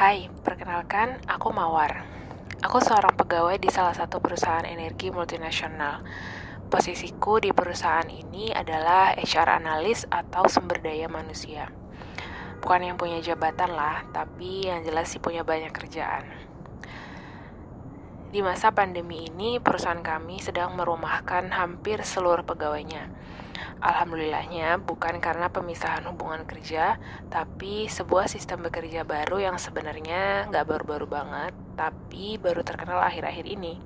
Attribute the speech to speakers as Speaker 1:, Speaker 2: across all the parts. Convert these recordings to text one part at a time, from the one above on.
Speaker 1: Hai, perkenalkan aku Mawar. Aku seorang pegawai di salah satu perusahaan energi multinasional. Posisiku di perusahaan ini adalah HR analis atau sumber daya manusia. Bukan yang punya jabatan lah, tapi yang jelas sih punya banyak kerjaan. Di masa pandemi ini, perusahaan kami sedang merumahkan hampir seluruh pegawainya Alhamdulillahnya bukan karena pemisahan hubungan kerja, tapi sebuah sistem bekerja baru yang sebenarnya nggak baru-baru banget, tapi baru terkenal akhir-akhir ini.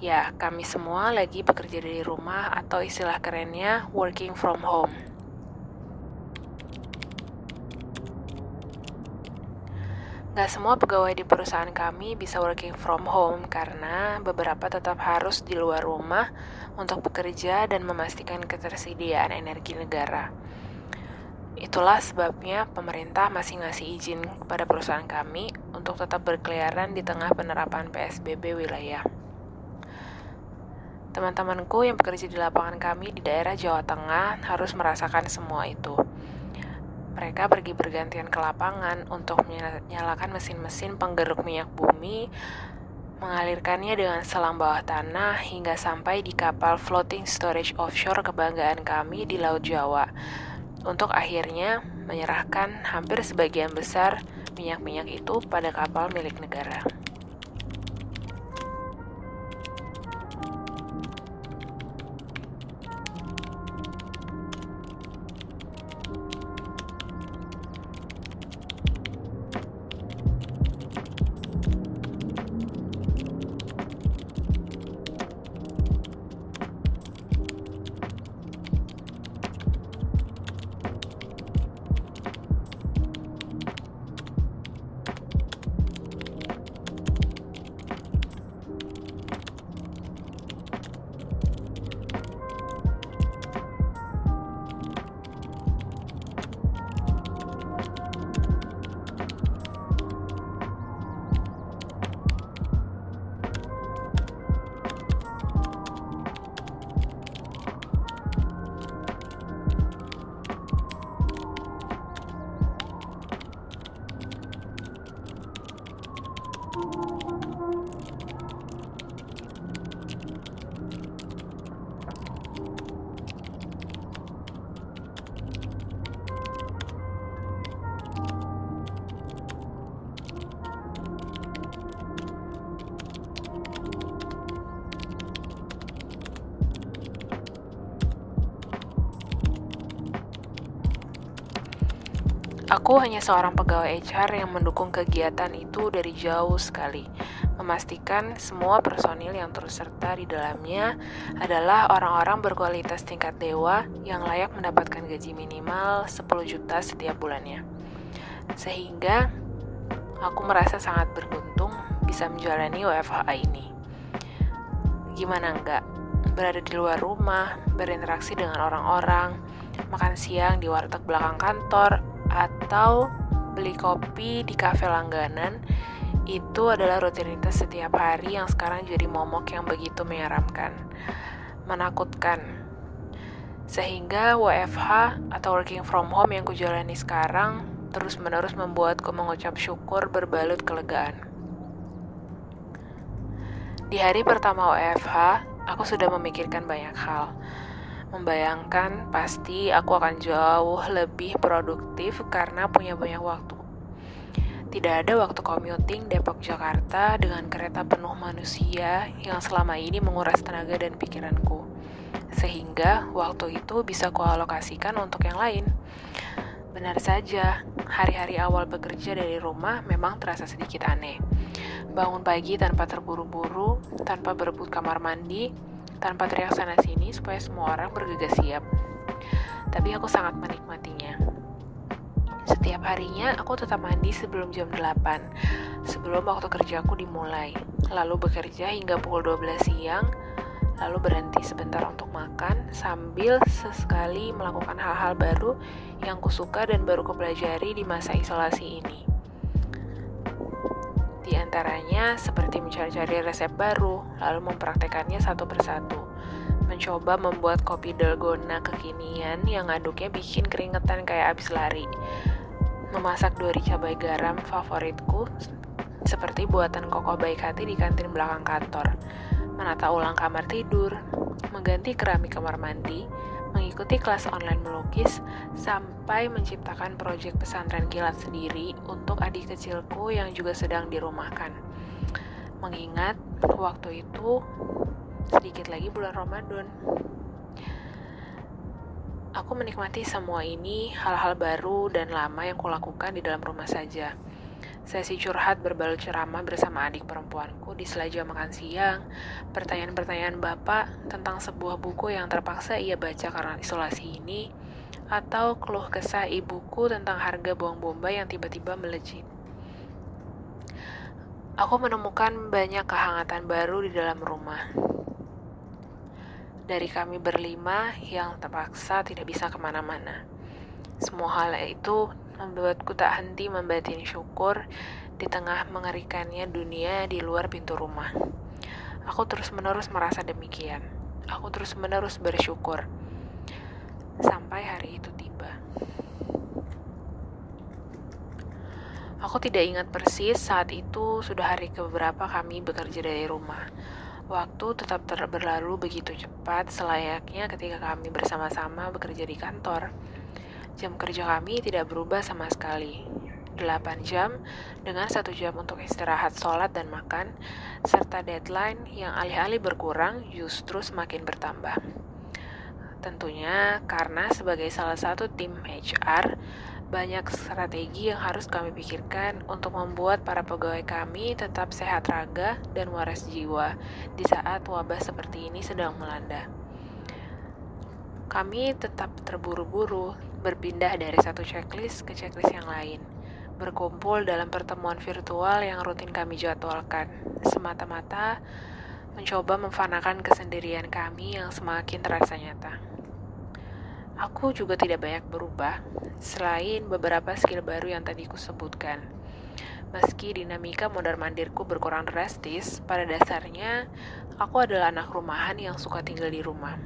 Speaker 1: Ya, kami semua lagi bekerja dari rumah atau istilah kerennya working from home. Gak semua pegawai di perusahaan kami bisa working from home karena beberapa tetap harus di luar rumah untuk bekerja dan memastikan ketersediaan energi negara. Itulah sebabnya pemerintah masih ngasih izin kepada perusahaan kami untuk tetap berkeliaran di tengah penerapan PSBB wilayah. Teman-temanku yang bekerja di lapangan kami di daerah Jawa Tengah harus merasakan semua itu mereka pergi bergantian ke lapangan untuk menyalakan mesin-mesin penggeruk minyak bumi, mengalirkannya dengan selang bawah tanah hingga sampai di kapal floating storage offshore kebanggaan kami di Laut Jawa, untuk akhirnya menyerahkan hampir sebagian besar minyak-minyak itu pada kapal milik negara. Aku hanya seorang pegawai HR yang mendukung kegiatan itu dari jauh sekali, memastikan semua personil yang terus serta di dalamnya adalah orang-orang berkualitas tingkat dewa yang layak mendapatkan gaji minimal 10 juta setiap bulannya. Sehingga aku merasa sangat beruntung bisa menjalani WFH ini. Gimana enggak? Berada di luar rumah, berinteraksi dengan orang-orang, makan siang di warteg belakang kantor, atau beli kopi di kafe langganan itu adalah rutinitas setiap hari yang sekarang jadi momok yang begitu menyeramkan, menakutkan. Sehingga WFH atau working from home yang kujalani sekarang terus-menerus membuatku mengucap syukur berbalut kelegaan. Di hari pertama WFH, aku sudah memikirkan banyak hal membayangkan pasti aku akan jauh lebih produktif karena punya banyak waktu. Tidak ada waktu commuting Depok Jakarta dengan kereta penuh manusia yang selama ini menguras tenaga dan pikiranku. Sehingga waktu itu bisa kualokasikan untuk yang lain. Benar saja, hari-hari awal bekerja dari rumah memang terasa sedikit aneh. Bangun pagi tanpa terburu-buru, tanpa berebut kamar mandi, tanpa teriak sana sini supaya semua orang bergegas siap. Tapi aku sangat menikmatinya. Setiap harinya aku tetap mandi sebelum jam 8, sebelum waktu kerjaku dimulai. Lalu bekerja hingga pukul 12 siang, lalu berhenti sebentar untuk makan sambil sesekali melakukan hal-hal baru yang kusuka dan baru kupelajari di masa isolasi ini. Di antaranya seperti mencari-cari resep baru, lalu mempraktekannya satu persatu. Mencoba membuat kopi dalgona kekinian yang aduknya bikin keringetan kayak abis lari. memasak dori cabai garam favoritku seperti buatan koko baik hati di kantin belakang kantor, menata ulang kamar tidur, mengganti keramik kamar mandi, mengikuti kelas online melukis, sampai menciptakan proyek pesantren kilat sendiri untuk adik kecilku yang juga sedang dirumahkan. Mengingat waktu itu sedikit lagi bulan Ramadan. Aku menikmati semua ini, hal-hal baru dan lama yang kulakukan di dalam rumah saja. Sesi curhat berbalut ceramah bersama adik perempuanku di sela makan siang, pertanyaan-pertanyaan bapak tentang sebuah buku yang terpaksa ia baca karena isolasi ini, atau keluh kesah ibuku tentang harga bawang bombay yang tiba-tiba melejit. Aku menemukan banyak kehangatan baru di dalam rumah dari kami berlima yang terpaksa tidak bisa ke mana-mana. Semua hal itu membuatku tak henti membatin syukur di tengah mengerikannya dunia di luar pintu rumah. Aku terus-menerus merasa demikian. Aku terus-menerus bersyukur. Sampai hari itu tiba. Aku tidak ingat persis saat itu sudah hari keberapa kami bekerja dari rumah. Waktu tetap berlalu begitu cepat selayaknya ketika kami bersama-sama bekerja di kantor. Jam kerja kami tidak berubah sama sekali. 8 jam dengan satu jam untuk istirahat, sholat, dan makan, serta deadline yang alih-alih berkurang justru semakin bertambah. Tentunya karena sebagai salah satu tim HR, banyak strategi yang harus kami pikirkan untuk membuat para pegawai kami tetap sehat raga dan waras jiwa di saat wabah seperti ini sedang melanda. Kami tetap terburu-buru berpindah dari satu checklist ke checklist yang lain, berkumpul dalam pertemuan virtual yang rutin kami jadwalkan, semata-mata mencoba memfanakan kesendirian kami yang semakin terasa nyata. Aku juga tidak banyak berubah, selain beberapa skill baru yang tadi kusebutkan. Meski dinamika mondar-mandirku berkurang drastis, pada dasarnya aku adalah anak rumahan yang suka tinggal di rumah.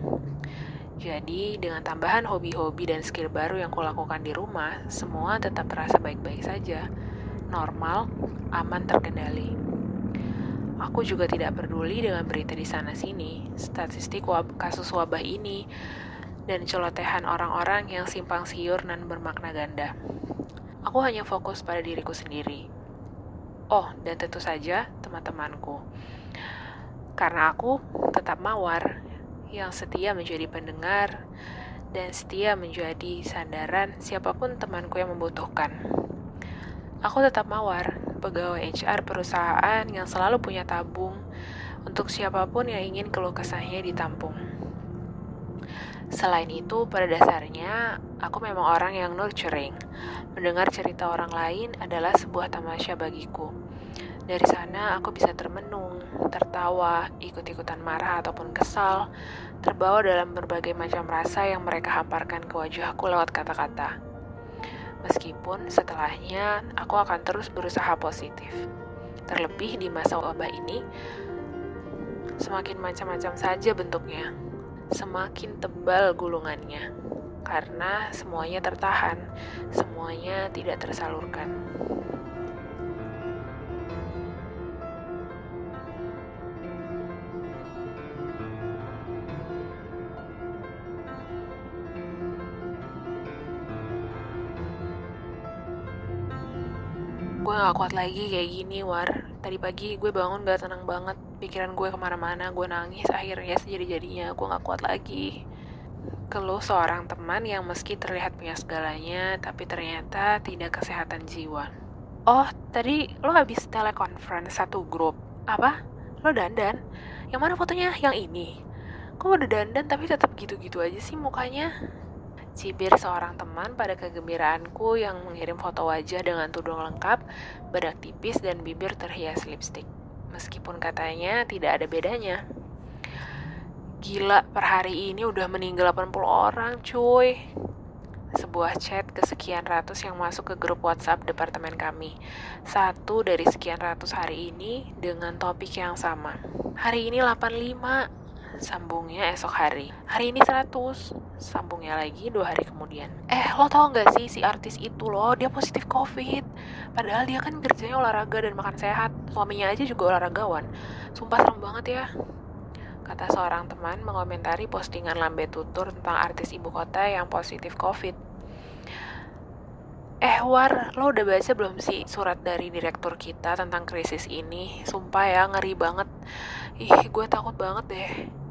Speaker 1: Jadi, dengan tambahan hobi-hobi dan skill baru yang kulakukan di rumah, semua tetap terasa baik-baik saja. Normal, aman terkendali. Aku juga tidak peduli dengan berita di sana-sini, statistik wab kasus wabah ini, dan celotehan orang-orang yang simpang siur dan bermakna ganda. Aku hanya fokus pada diriku sendiri. Oh, dan tentu saja teman-temanku. Karena aku tetap mawar yang setia menjadi pendengar dan setia menjadi sandaran siapa pun temanku yang membutuhkan. Aku tetap mawar, pegawai HR perusahaan yang selalu punya tabung untuk siapa pun yang ingin keluh kesahnya ditampung. Selain itu, pada dasarnya, aku memang orang yang nurturing. Mendengar cerita orang lain adalah sebuah tamasya bagiku. Dari sana, aku bisa termenung, tertawa, ikut-ikutan marah ataupun kesal, terbawa dalam berbagai macam rasa yang mereka hamparkan ke wajahku lewat kata-kata. Meskipun setelahnya, aku akan terus berusaha positif. Terlebih di masa wabah ini, semakin macam-macam saja bentuknya semakin tebal gulungannya karena semuanya tertahan, semuanya tidak tersalurkan. Gue gak kuat lagi kayak gini war. Tadi pagi gue bangun gak tenang banget. Pikiran gue ke mana-mana gue nangis. Akhirnya sejadi-jadinya gue gak kuat lagi. Keluh seorang teman yang meski terlihat punya segalanya tapi ternyata tidak kesehatan jiwa. Oh tadi lo habis telekonferensi satu grup. Apa? Lo dandan? Yang mana fotonya? Yang ini. Kok udah dandan tapi tetap gitu-gitu aja sih mukanya Cibir seorang teman pada kegembiraanku yang mengirim foto wajah dengan tudung lengkap, bedak tipis, dan bibir terhias lipstik. Meskipun katanya tidak ada bedanya. Gila, per hari ini udah meninggal 80 orang, cuy. Sebuah chat kesekian ratus yang masuk ke grup WhatsApp departemen kami. Satu dari sekian ratus hari ini dengan topik yang sama. Hari ini 85, Sambungnya esok hari. Hari ini 100. Sambungnya lagi dua hari kemudian. Eh, lo tau gak sih si artis itu loh, dia positif covid. Padahal dia kan kerjanya olahraga dan makan sehat. Suaminya aja juga olahragawan. Sumpah serem banget ya. Kata seorang teman mengomentari postingan lambe tutur tentang artis ibu kota yang positif covid. Eh War, lo udah baca belum sih surat dari direktur kita tentang krisis ini? Sumpah ya, ngeri banget. Ih, gue takut banget deh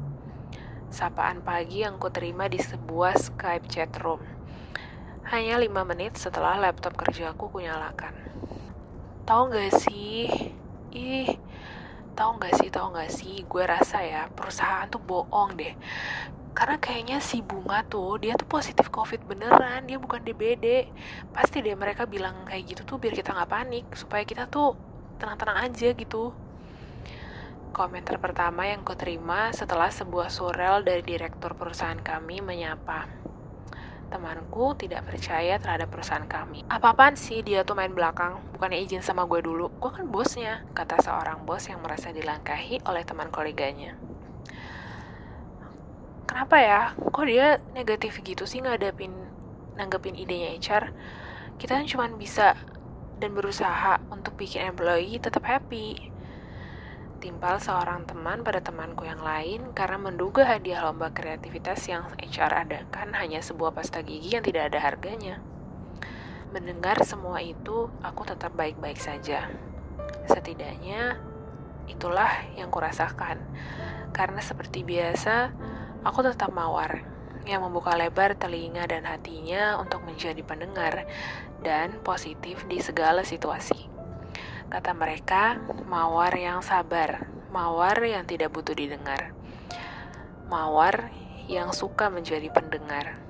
Speaker 1: sapaan pagi yang kuterima di sebuah Skype chat room. Hanya lima menit setelah laptop kerjaku kunyalakan. Tahu gak sih? Ih, tahu gak sih, tahu gak sih? Gue rasa ya perusahaan tuh bohong deh. Karena kayaknya si Bunga tuh, dia tuh positif COVID beneran, dia bukan DBD. Pasti deh mereka bilang kayak gitu tuh biar kita nggak panik, supaya kita tuh tenang-tenang aja gitu. Komentar pertama yang kuterima setelah sebuah surel dari direktur perusahaan kami menyapa. Temanku tidak percaya terhadap perusahaan kami. Apa-apaan sih dia tuh main belakang? Bukannya izin sama gue dulu? Gue kan bosnya, kata seorang bos yang merasa dilangkahi oleh teman koleganya. Kenapa ya? Kok dia negatif gitu sih ngadepin nanggepin idenya HR? Kita kan cuma bisa dan berusaha untuk bikin employee tetap happy timpal seorang teman pada temanku yang lain karena menduga hadiah lomba kreativitas yang HR adakan hanya sebuah pasta gigi yang tidak ada harganya. Mendengar semua itu, aku tetap baik-baik saja. Setidaknya, itulah yang kurasakan. Karena seperti biasa, aku tetap mawar yang membuka lebar telinga dan hatinya untuk menjadi pendengar dan positif di segala situasi. Kata mereka, mawar yang sabar, mawar yang tidak butuh didengar, mawar yang suka menjadi pendengar.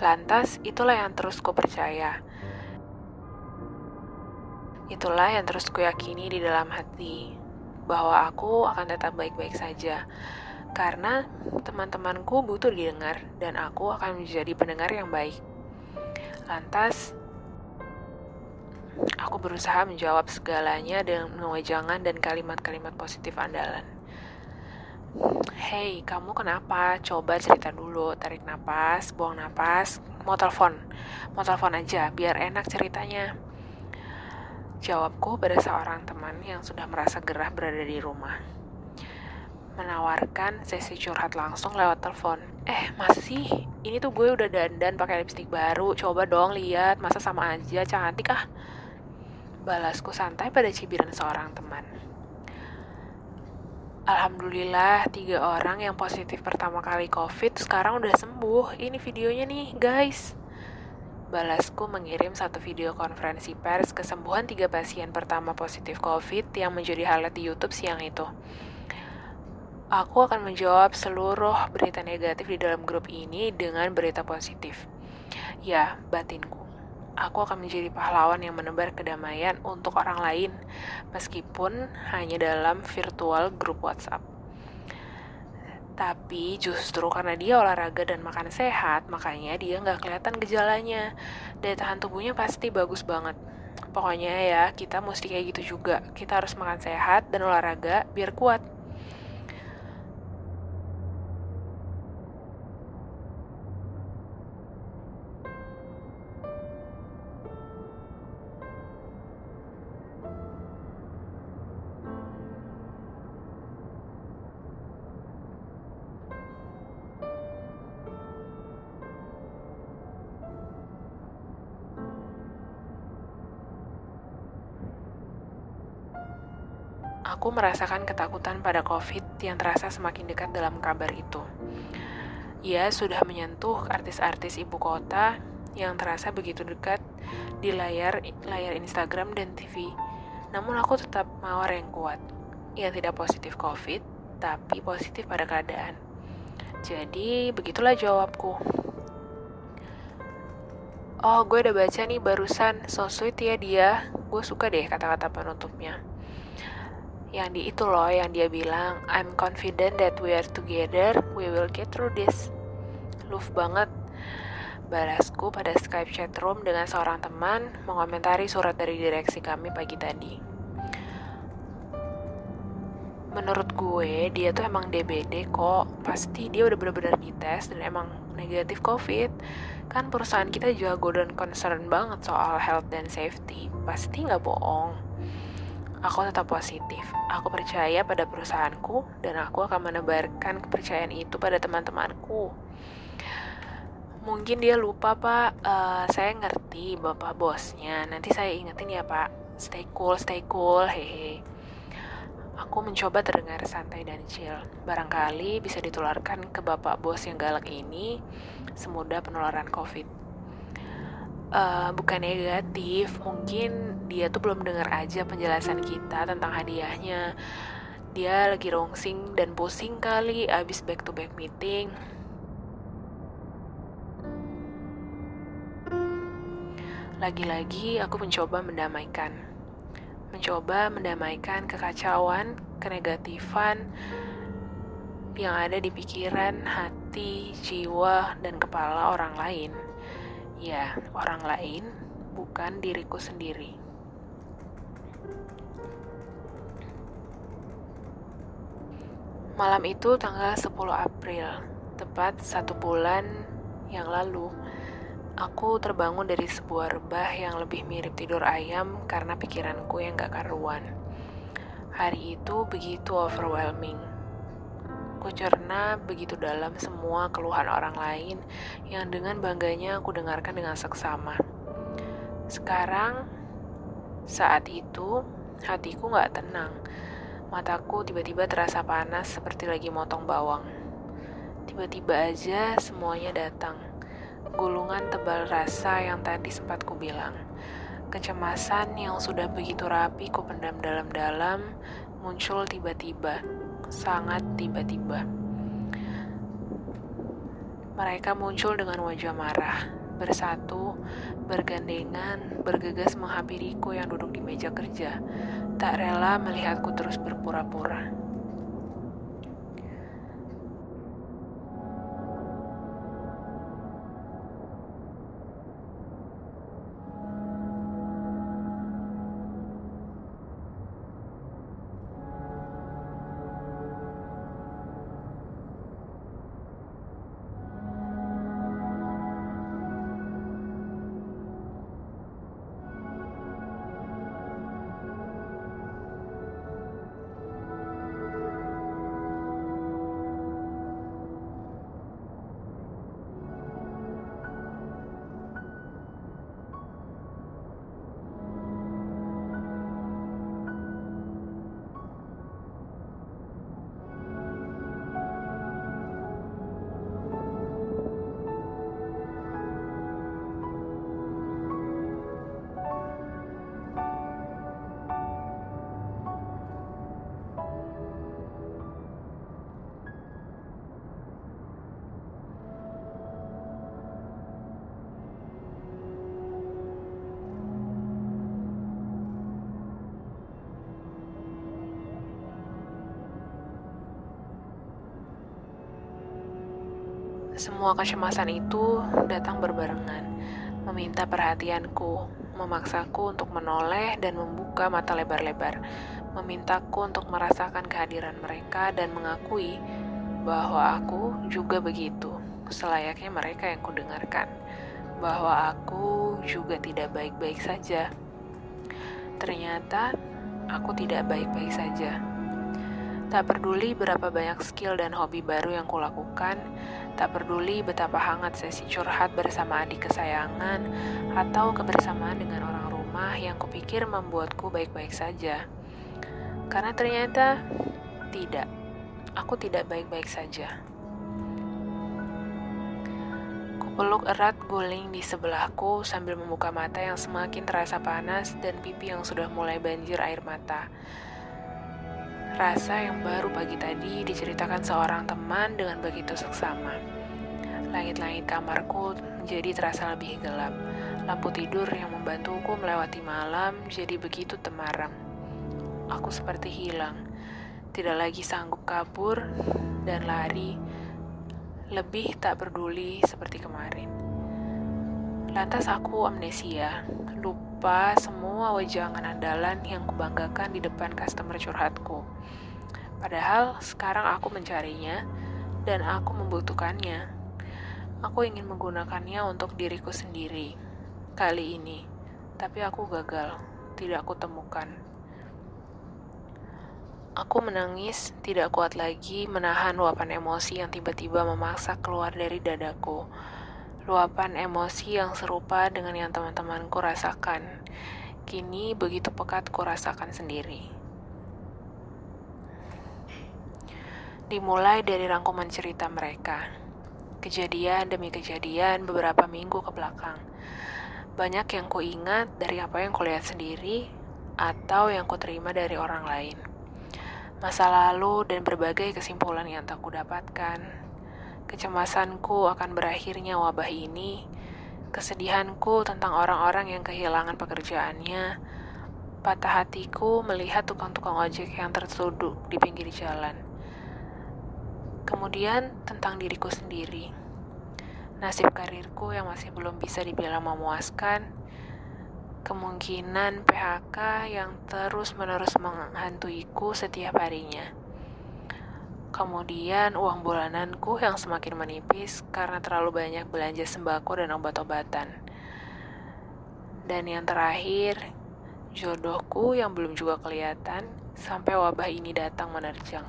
Speaker 1: Lantas, itulah yang terus ku percaya. Itulah yang terus ku yakini di dalam hati, bahwa aku akan tetap baik-baik saja. Karena teman-temanku butuh didengar, dan aku akan menjadi pendengar yang baik. Lantas, Aku berusaha menjawab segalanya dengan wejangan dan kalimat-kalimat positif andalan. Hey, kamu kenapa? Coba cerita dulu, tarik nafas, buang nafas, mau telepon. Mau telepon aja, biar enak ceritanya. Jawabku pada seorang teman yang sudah merasa gerah berada di rumah. Menawarkan sesi curhat langsung lewat telepon. Eh, masih? Ini tuh gue udah dandan pakai lipstick baru. Coba dong lihat, masa sama aja cantik ah. Balasku santai pada cibiran seorang teman. Alhamdulillah, tiga orang yang positif pertama kali COVID sekarang udah sembuh. Ini videonya nih, guys. Balasku mengirim satu video konferensi pers kesembuhan tiga pasien pertama positif COVID yang menjadi highlight di YouTube siang itu. Aku akan menjawab seluruh berita negatif di dalam grup ini dengan berita positif. Ya, batinku aku akan menjadi pahlawan yang menebar kedamaian untuk orang lain, meskipun hanya dalam virtual grup WhatsApp. Tapi justru karena dia olahraga dan makan sehat, makanya dia nggak kelihatan gejalanya. Daya tahan tubuhnya pasti bagus banget. Pokoknya ya, kita mesti kayak gitu juga. Kita harus makan sehat dan olahraga biar kuat. Aku merasakan ketakutan pada COVID yang terasa semakin dekat dalam kabar itu. Ia sudah menyentuh artis-artis ibu kota yang terasa begitu dekat di layar layar Instagram dan TV. Namun aku tetap mawar yang kuat, yang tidak positif COVID, tapi positif pada keadaan. Jadi begitulah jawabku. Oh, gue udah baca nih barusan, so sweet ya dia. Gue suka deh kata-kata penutupnya yang di itu loh yang dia bilang I'm confident that we are together. We will get through this. Love banget. Balasku pada Skype chat room dengan seorang teman mengomentari surat dari direksi kami pagi tadi. Menurut gue dia tuh emang DBD kok. Pasti dia udah bener-bener dites dan emang negatif covid. Kan perusahaan kita jago dan concern banget soal health dan safety. Pasti nggak bohong aku tetap positif. Aku percaya pada perusahaanku dan aku akan menebarkan kepercayaan itu pada teman-temanku. Mungkin dia lupa pak. Uh, saya ngerti bapak bosnya. Nanti saya ingetin ya pak. Stay cool stay cool hehe. Aku mencoba terdengar santai dan chill. Barangkali bisa ditularkan ke bapak bos yang galak ini. Semudah penularan COVID. Uh, bukan negatif, mungkin dia tuh belum dengar aja penjelasan kita tentang hadiahnya. Dia lagi rongsing dan pusing kali abis back to back meeting. Lagi-lagi aku mencoba mendamaikan mencoba mendamaikan kekacauan, kenegatifan yang ada di pikiran, hati, jiwa, dan kepala orang lain. Ya, orang lain bukan diriku sendiri. Malam itu tanggal 10 April, tepat satu bulan yang lalu, Aku terbangun dari sebuah rebah yang lebih mirip tidur ayam karena pikiranku yang gak karuan. Hari itu begitu overwhelming. Ku cerna begitu dalam semua keluhan orang lain yang dengan bangganya aku dengarkan dengan seksama. Sekarang, saat itu, hatiku gak tenang. Mataku tiba-tiba terasa panas seperti lagi motong bawang. Tiba-tiba aja semuanya datang gulungan tebal rasa yang tadi sempat ku bilang. Kecemasan yang sudah begitu rapi ku pendam dalam-dalam muncul tiba-tiba, sangat tiba-tiba. Mereka muncul dengan wajah marah, bersatu, bergandengan, bergegas menghampiriku yang duduk di meja kerja, tak rela melihatku terus berpura-pura. Semua kecemasan itu datang berbarengan, meminta perhatianku, memaksaku untuk menoleh dan membuka mata lebar-lebar, memintaku untuk merasakan kehadiran mereka dan mengakui bahwa aku juga begitu, selayaknya mereka yang kudengarkan, bahwa aku juga tidak baik-baik saja. Ternyata aku tidak baik-baik saja. Tak peduli berapa banyak skill dan hobi baru yang kulakukan, Tak peduli betapa hangat sesi curhat bersama adik kesayangan atau kebersamaan dengan orang rumah yang kupikir membuatku baik-baik saja. Karena ternyata tidak, aku tidak baik-baik saja. Kupeluk erat guling di sebelahku sambil membuka mata yang semakin terasa panas dan pipi yang sudah mulai banjir air mata. Rasa yang baru pagi tadi diceritakan seorang teman dengan begitu seksama. Langit-langit kamarku menjadi terasa lebih gelap. Lampu tidur yang membantuku melewati malam jadi begitu temaram. Aku seperti hilang, tidak lagi sanggup kabur dan lari, lebih tak peduli seperti kemarin. Lantas aku amnesia, lupa semua wejangan andalan yang kubanggakan di depan customer curhatku. Padahal sekarang aku mencarinya dan aku membutuhkannya. Aku ingin menggunakannya untuk diriku sendiri. Kali ini, tapi aku gagal. Tidak aku temukan. Aku menangis, tidak kuat lagi menahan luapan emosi yang tiba-tiba memaksa keluar dari dadaku. Luapan emosi yang serupa dengan yang teman-temanku rasakan. Kini begitu pekat ku rasakan sendiri. Dimulai dari rangkuman cerita mereka. Kejadian demi kejadian beberapa minggu ke belakang. Banyak yang ku ingat dari apa yang kulihat sendiri atau yang ku terima dari orang lain. Masa lalu dan berbagai kesimpulan yang tak ku dapatkan. Kecemasanku akan berakhirnya wabah ini, kesedihanku tentang orang-orang yang kehilangan pekerjaannya, patah hatiku melihat tukang-tukang ojek yang tertuduk di pinggir jalan Kemudian tentang diriku sendiri. Nasib karirku yang masih belum bisa dibilang memuaskan. Kemungkinan PHK yang terus-menerus menghantuiku setiap harinya. Kemudian uang bulananku yang semakin menipis karena terlalu banyak belanja sembako dan obat-obatan. Dan yang terakhir, jodohku yang belum juga kelihatan sampai wabah ini datang menerjang.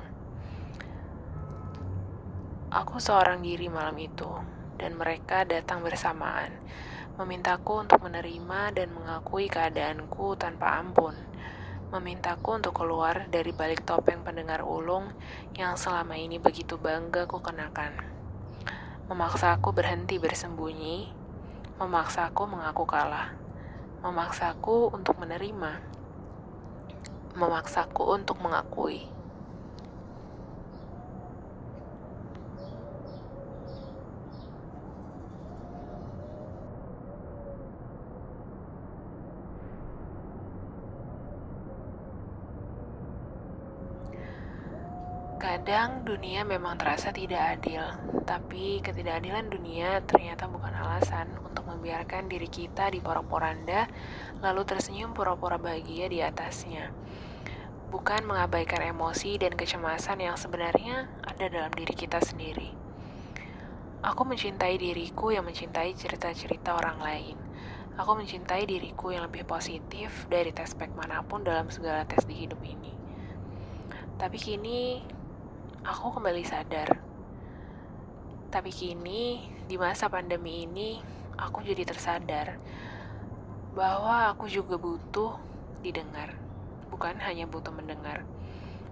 Speaker 1: Aku seorang diri malam itu, dan mereka datang bersamaan, memintaku untuk menerima dan mengakui keadaanku tanpa ampun, memintaku untuk keluar dari balik topeng pendengar ulung yang selama ini begitu bangga ku kenakan. Memaksaku berhenti bersembunyi, memaksaku mengaku kalah, memaksaku untuk menerima, memaksaku untuk mengakui. Kadang dunia memang terasa tidak adil, tapi ketidakadilan dunia ternyata bukan alasan untuk membiarkan diri kita di porak-poranda, lalu tersenyum pura-pura bahagia di atasnya. Bukan mengabaikan emosi dan kecemasan yang sebenarnya ada dalam diri kita sendiri. Aku mencintai diriku yang mencintai cerita-cerita orang lain. Aku mencintai diriku yang lebih positif dari tes spek mana pun dalam segala tes di hidup ini. Tapi kini aku kembali sadar. Tapi kini, di masa pandemi ini, aku jadi tersadar bahwa aku juga butuh didengar, bukan hanya butuh mendengar.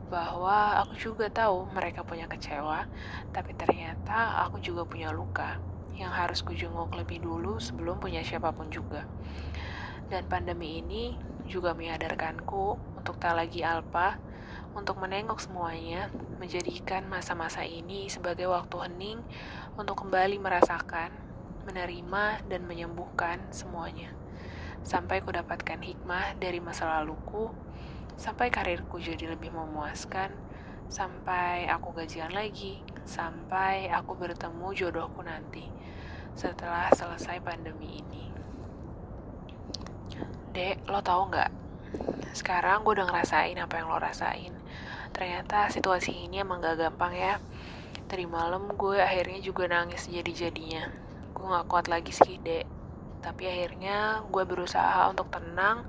Speaker 1: Bahwa aku juga tahu mereka punya kecewa, tapi ternyata aku juga punya luka yang harus kujunguk lebih dulu sebelum punya siapa pun juga. Dan pandemi ini juga menyadarkanku untuk tak lagi alpa, untuk menengok semuanya, menjadikan masa-masa ini sebagai waktu hening untuk kembali merasakan, menerima, dan menyembuhkan semuanya. Sampai ku dapatkan hikmah dari masa laluku, sampai karirku jadi lebih memuaskan, sampai aku gajian lagi, sampai aku bertemu jodohku nanti setelah selesai pandemi ini. Dek, lo tau nggak? Sekarang gue udah ngerasain apa yang lo rasain. Ternyata situasi ini emang gak gampang ya. Tadi malam gue akhirnya juga nangis jadi-jadinya. Gue gak kuat lagi sih dek. Tapi akhirnya gue berusaha untuk tenang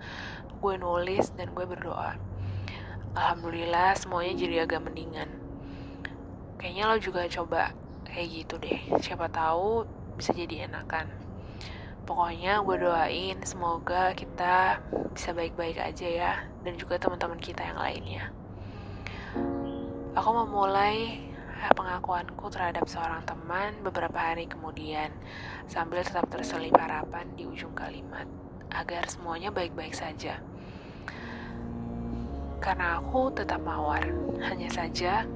Speaker 1: gue nulis dan gue berdoa. Alhamdulillah semuanya jadi agak mendingan. Kayaknya lo juga coba kayak gitu deh. Siapa tahu bisa jadi enakan pokoknya gue doain semoga kita bisa baik-baik aja ya dan juga teman-teman kita yang lainnya Aku memulai pengakuanku terhadap seorang teman beberapa hari kemudian, sambil tetap terselip harapan di ujung kalimat, agar semuanya baik-baik saja. Karena aku tetap mawar, hanya saja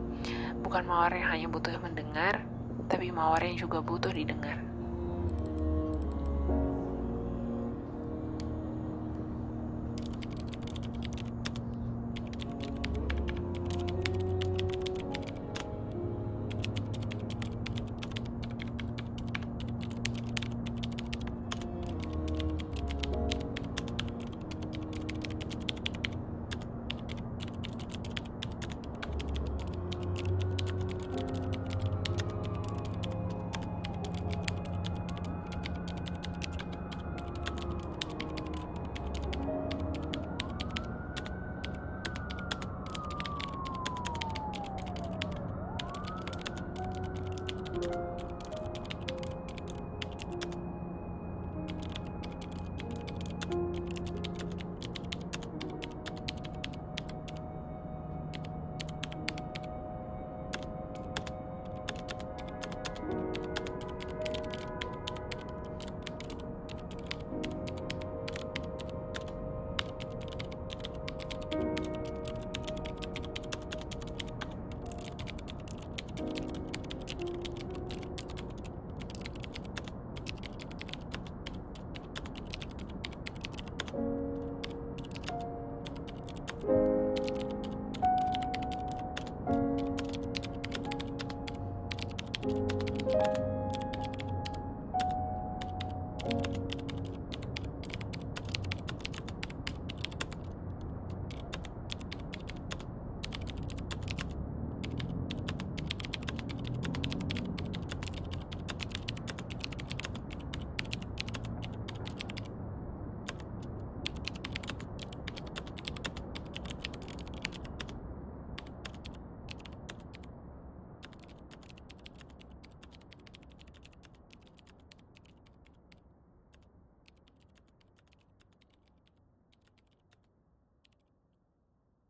Speaker 1: bukan mawar yang hanya butuh mendengar, tapi mawar yang juga butuh didengar.